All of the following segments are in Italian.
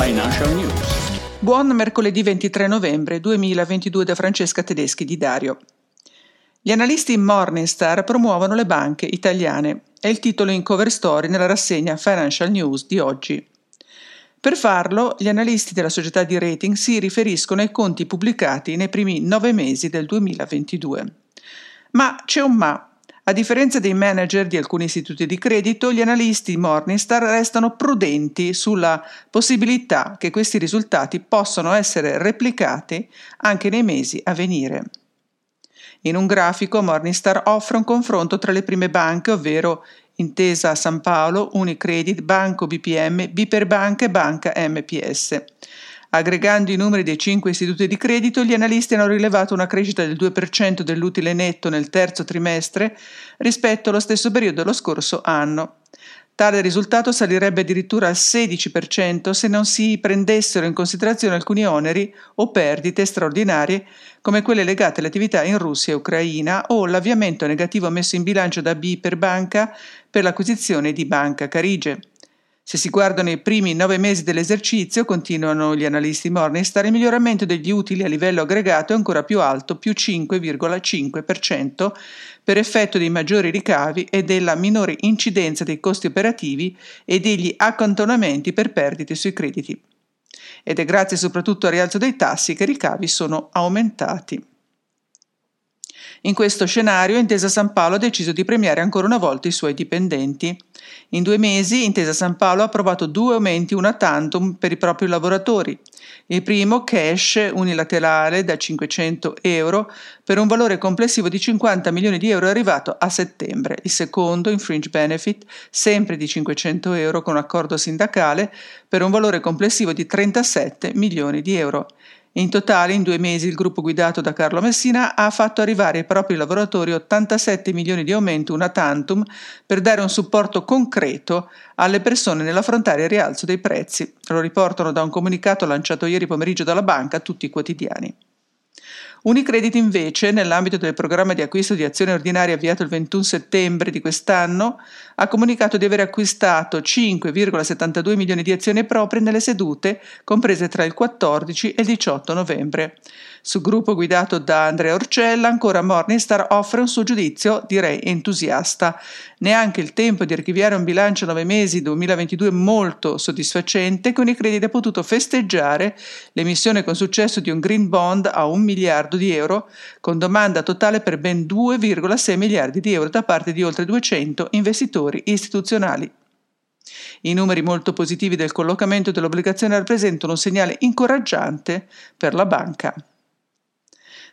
Financial News. Buon mercoledì 23 novembre 2022 da Francesca Tedeschi di Dario. Gli analisti Morningstar promuovono le banche italiane. È il titolo in cover story nella rassegna Financial News di oggi. Per farlo, gli analisti della società di rating si riferiscono ai conti pubblicati nei primi nove mesi del 2022. Ma c'è un ma. A differenza dei manager di alcuni istituti di credito, gli analisti Morningstar restano prudenti sulla possibilità che questi risultati possano essere replicati anche nei mesi a venire. In un grafico Morningstar offre un confronto tra le prime banche, ovvero Intesa San Paolo, Unicredit, Banco BPM, Biperbanca e Banca MPS. Aggregando i numeri dei cinque istituti di credito, gli analisti hanno rilevato una crescita del 2% dell'utile netto nel terzo trimestre rispetto allo stesso periodo dello scorso anno. Tale risultato salirebbe addirittura al 16% se non si prendessero in considerazione alcuni oneri o perdite straordinarie come quelle legate alle attività in Russia e Ucraina o l'avviamento negativo messo in bilancio da B per banca per l'acquisizione di Banca Carige. Se si guardano i primi nove mesi dell'esercizio, continuano gli analisti Morningstar, il miglioramento degli utili a livello aggregato è ancora più alto, più 5,5%, per effetto dei maggiori ricavi e della minore incidenza dei costi operativi e degli accantonamenti per perdite sui crediti. Ed è grazie soprattutto al rialzo dei tassi che i ricavi sono aumentati. In questo scenario Intesa San Paolo ha deciso di premiare ancora una volta i suoi dipendenti. In due mesi Intesa San Paolo ha approvato due aumenti una tantum per i propri lavoratori. Il primo cash unilaterale da 500 euro per un valore complessivo di 50 milioni di euro arrivato a settembre. Il secondo in fringe benefit sempre di 500 euro con accordo sindacale per un valore complessivo di 37 milioni di euro. In totale, in due mesi, il gruppo guidato da Carlo Messina ha fatto arrivare ai propri lavoratori 87 milioni di aumento una tantum per dare un supporto concreto alle persone nell'affrontare il rialzo dei prezzi. Lo riportano da un comunicato lanciato ieri pomeriggio dalla banca a tutti i quotidiani. Unicredit invece, nell'ambito del programma di acquisto di azioni ordinarie avviato il 21 settembre di quest'anno, ha comunicato di aver acquistato 5,72 milioni di azioni proprie nelle sedute comprese tra il 14 e il 18 novembre. Sul gruppo guidato da Andrea Orcella, ancora Morningstar offre un suo giudizio, direi entusiasta. Neanche il tempo di archiviare un bilancio a nove mesi 2022 molto soddisfacente, con i crediti ha potuto festeggiare l'emissione con successo di un green bond a un miliardo di euro, con domanda totale per ben 2,6 miliardi di euro da parte di oltre 200 investitori istituzionali. I numeri molto positivi del collocamento dell'obbligazione rappresentano un segnale incoraggiante per la banca.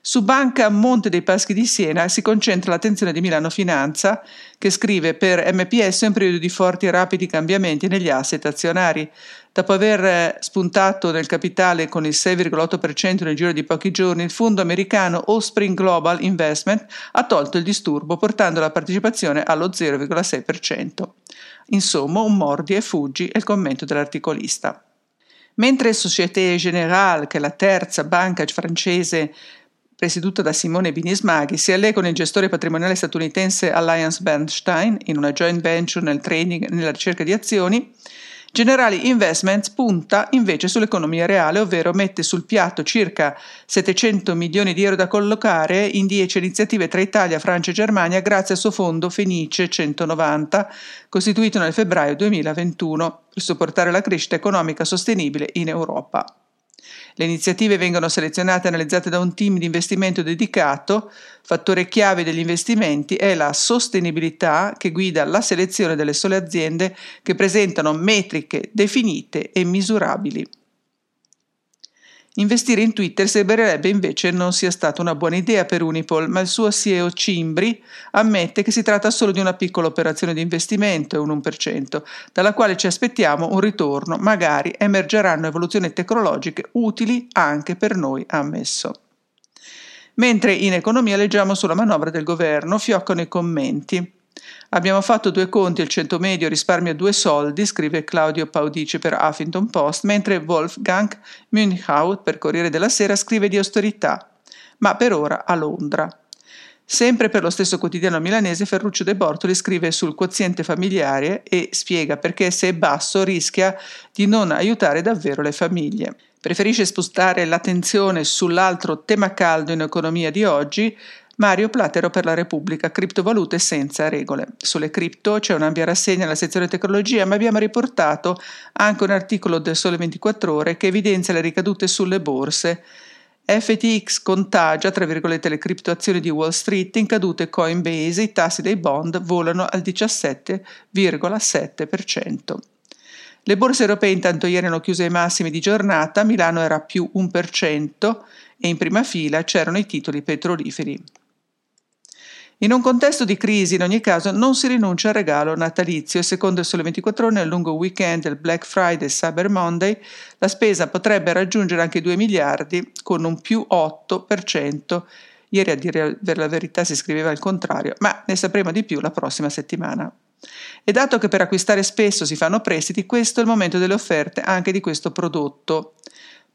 Su Banca Monte dei Paschi di Siena si concentra l'attenzione di Milano Finanza, che scrive per MPS un periodo di forti e rapidi cambiamenti negli asset azionari. Dopo aver eh, spuntato nel capitale con il 6,8% nel giro di pochi giorni, il fondo americano Allspring Global Investment ha tolto il disturbo, portando la partecipazione allo 0,6%. Insomma, un mordi e fuggi è il commento dell'articolista. Mentre Société Générale, che è la terza banca francese presieduta da Simone Binismaghi, si allea con il gestore patrimoniale statunitense Alliance Bernstein in una joint venture nel trading e nella ricerca di azioni, Generali Investments punta invece sull'economia reale, ovvero mette sul piatto circa 700 milioni di euro da collocare in 10 iniziative tra Italia, Francia e Germania grazie al suo fondo Fenice 190, costituito nel febbraio 2021, per supportare la crescita economica sostenibile in Europa. Le iniziative vengono selezionate e analizzate da un team di investimento dedicato. Fattore chiave degli investimenti è la sostenibilità che guida la selezione delle sole aziende che presentano metriche definite e misurabili. Investire in Twitter sembrerebbe invece non sia stata una buona idea per Unipol, ma il suo CEO Cimbri ammette che si tratta solo di una piccola operazione di investimento, un 1%, dalla quale ci aspettiamo un ritorno, magari emergeranno evoluzioni tecnologiche utili anche per noi, ha ammesso. Mentre in economia leggiamo sulla manovra del governo, fioccano i commenti. Abbiamo fatto due conti, il centro medio risparmia due soldi, scrive Claudio Paudici per Huffington Post, mentre Wolfgang Münchau per Corriere della Sera scrive di austerità, ma per ora a Londra. Sempre per lo stesso quotidiano milanese, Ferruccio De Bortoli scrive sul quoziente familiare e spiega perché se è basso rischia di non aiutare davvero le famiglie. Preferisce spostare l'attenzione sull'altro tema caldo in economia di oggi, Mario Platero per la Repubblica, criptovalute senza regole. Sulle cripto c'è un'ampia rassegna alla sezione tecnologia, ma abbiamo riportato anche un articolo del Sole 24 ore che evidenzia le ricadute sulle borse FTX contagia, tra virgolette, le criptoazioni di Wall Street, in cadute Coinbase, i tassi dei bond volano al 17,7%. Le borse europee intanto ieri hanno chiuso ai massimi di giornata, Milano era più 1% e in prima fila c'erano i titoli petroliferi. In un contesto di crisi, in ogni caso, non si rinuncia al regalo natalizio e secondo il Sole 24 Ore nel lungo weekend del Black Friday e Cyber Monday la spesa potrebbe raggiungere anche 2 miliardi con un più 8%. Ieri a dire la verità si scriveva il contrario, ma ne sapremo di più la prossima settimana. E dato che per acquistare spesso si fanno prestiti, questo è il momento delle offerte anche di questo prodotto.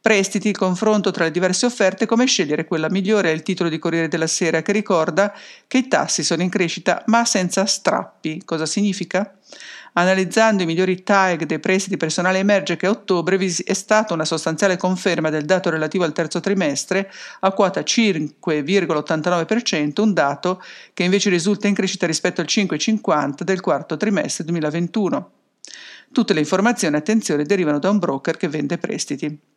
Prestiti, il confronto tra le diverse offerte, come scegliere quella migliore è il titolo di Corriere della Sera che ricorda che i tassi sono in crescita ma senza strappi. Cosa significa? Analizzando i migliori tag dei prestiti personali emerge che a ottobre è stata una sostanziale conferma del dato relativo al terzo trimestre a quota 5,89%, un dato che invece risulta in crescita rispetto al 5,50% del quarto trimestre 2021. Tutte le informazioni, attenzione, derivano da un broker che vende prestiti.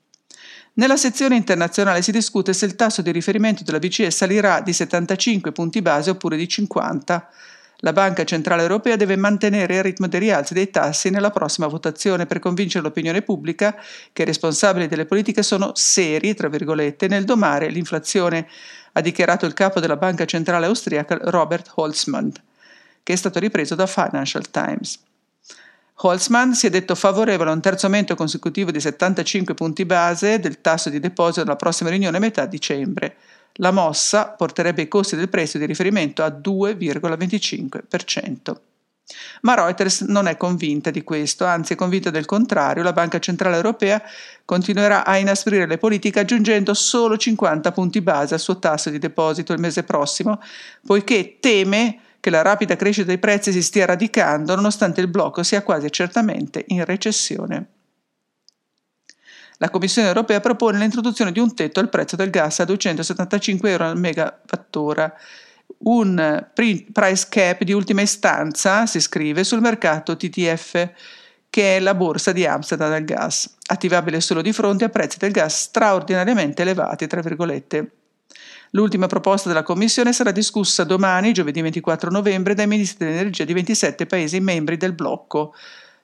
Nella sezione internazionale si discute se il tasso di riferimento della BCE salirà di 75 punti base oppure di 50. La Banca Centrale Europea deve mantenere il ritmo dei rialzi dei tassi nella prossima votazione per convincere l'opinione pubblica che i responsabili delle politiche sono seri, tra virgolette, nel domare l'inflazione, ha dichiarato il capo della Banca Centrale Austriaca Robert Holzmann, che è stato ripreso da Financial Times. Holzman si è detto favorevole a un terzo aumento consecutivo di 75 punti base del tasso di deposito alla prossima riunione a metà dicembre. La mossa porterebbe i costi del prestito di riferimento a 2,25%. Ma Reuters non è convinta di questo, anzi è convinta del contrario. La Banca Centrale Europea continuerà a inasprire le politiche aggiungendo solo 50 punti base al suo tasso di deposito il mese prossimo, poiché teme che la rapida crescita dei prezzi si stia radicando nonostante il blocco sia quasi certamente in recessione. La Commissione europea propone l'introduzione di un tetto al prezzo del gas a 275 euro al megawattora, un price cap di ultima istanza, si scrive, sul mercato TTF, che è la borsa di Amsterdam del gas, attivabile solo di fronte a prezzi del gas straordinariamente elevati, tra virgolette. L'ultima proposta della Commissione sarà discussa domani, giovedì 24 novembre, dai ministri dell'energia di 27 Paesi membri del blocco.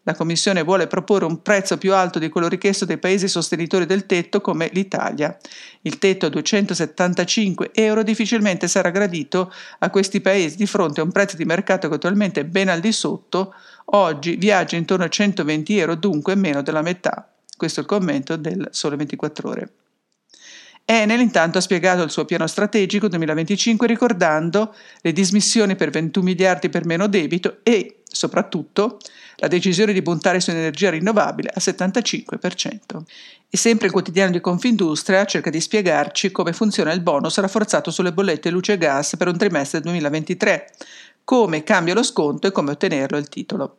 La Commissione vuole proporre un prezzo più alto di quello richiesto dai Paesi sostenitori del tetto come l'Italia. Il tetto a 275 euro difficilmente sarà gradito a questi Paesi di fronte a un prezzo di mercato che attualmente è ben al di sotto, oggi viaggia intorno a 120 euro, dunque meno della metà. Questo è il commento del Sole 24 ore. Enel intanto ha spiegato il suo piano strategico 2025 ricordando le dismissioni per 21 miliardi per meno debito e, soprattutto, la decisione di puntare su energia rinnovabile al 75%. E sempre il quotidiano di Confindustria cerca di spiegarci come funziona il bonus rafforzato sulle bollette luce e gas per un trimestre 2023, come cambia lo sconto e come ottenerlo il titolo.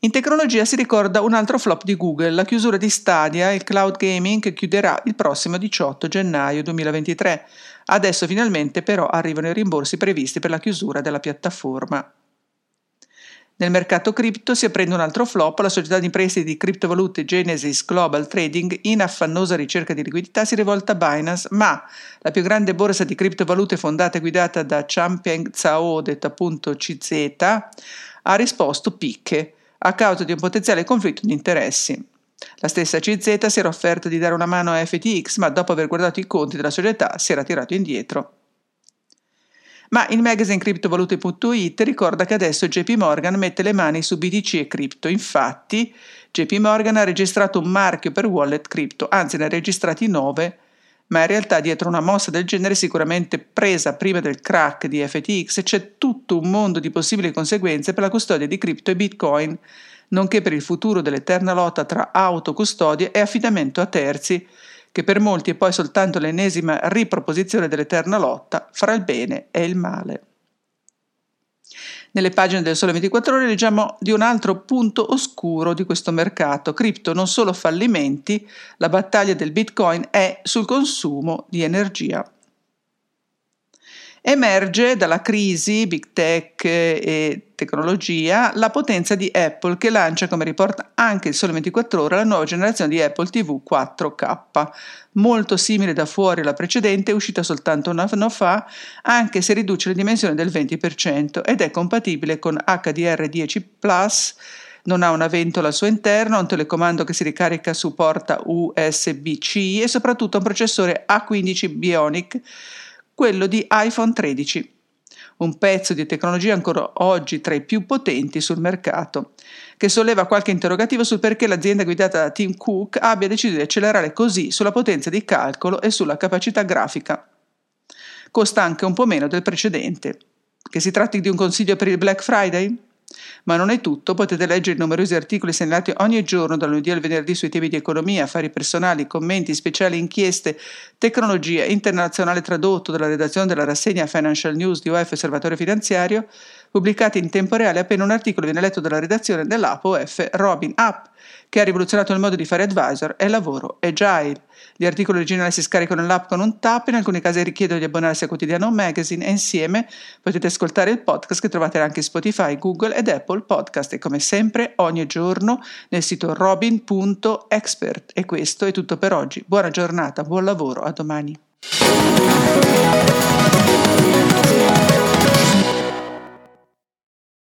In tecnologia si ricorda un altro flop di Google, la chiusura di Stadia, il cloud gaming che chiuderà il prossimo 18 gennaio 2023. Adesso finalmente però arrivano i rimborsi previsti per la chiusura della piattaforma. Nel mercato cripto si apprende un altro flop, la società di prestiti di criptovalute Genesis Global Trading, in affannosa ricerca di liquidità, si rivolta a Binance, ma la più grande borsa di criptovalute fondata e guidata da Champeng Zhao, detta appunto CZ, ha risposto picche a causa di un potenziale conflitto di interessi. La stessa CZ si era offerta di dare una mano a FTX, ma dopo aver guardato i conti della società si era tirato indietro. Ma il magazine CryptoValute.it ricorda che adesso JP Morgan mette le mani su BTC e cripto. Infatti, JP Morgan ha registrato un marchio per wallet cripto, anzi ne ha registrati nove ma in realtà dietro una mossa del genere sicuramente presa prima del crack di FTX c'è tutto un mondo di possibili conseguenze per la custodia di cripto e bitcoin, nonché per il futuro dell'eterna lotta tra autocustodie e affidamento a terzi, che per molti è poi soltanto l'ennesima riproposizione dell'eterna lotta fra il bene e il male. Nelle pagine del Sole 24 Ore leggiamo di un altro punto oscuro di questo mercato. Cripto non solo fallimenti, la battaglia del Bitcoin è sul consumo di energia. Emerge dalla crisi big tech e tecnologia la potenza di Apple che lancia, come riporta anche il Sole 24 Ore, la nuova generazione di Apple TV 4K, molto simile da fuori alla precedente, uscita soltanto un anno fa, anche se riduce le dimensioni del 20% ed è compatibile con HDR10 Plus. Non ha una ventola al suo interno, ha un telecomando che si ricarica su porta USB-C e soprattutto un processore A15 Bionic quello di iPhone 13, un pezzo di tecnologia ancora oggi tra i più potenti sul mercato, che solleva qualche interrogativo sul perché l'azienda guidata da Tim Cook abbia deciso di accelerare così sulla potenza di calcolo e sulla capacità grafica. Costa anche un po' meno del precedente. Che si tratti di un consiglio per il Black Friday? Ma non è tutto, potete leggere i numerosi articoli segnalati ogni giorno dal lunedì al venerdì sui temi di economia, affari personali, commenti, speciali, inchieste, tecnologia, internazionale tradotto dalla redazione della rassegna Financial News di UF Osservatorio Finanziario, pubblicati in tempo reale appena un articolo viene letto dalla redazione dell'app OF Robin App, che ha rivoluzionato il modo di fare advisor e lavoro agile. Gli articoli originali si scaricano nell'app con un tap, in alcuni casi richiedono di abbonarsi a Quotidiano Magazine e insieme potete ascoltare il podcast che trovate anche in Spotify, Google ed Apple Podcast e come sempre ogni giorno nel sito robin.expert. E questo è tutto per oggi. Buona giornata, buon lavoro, a domani.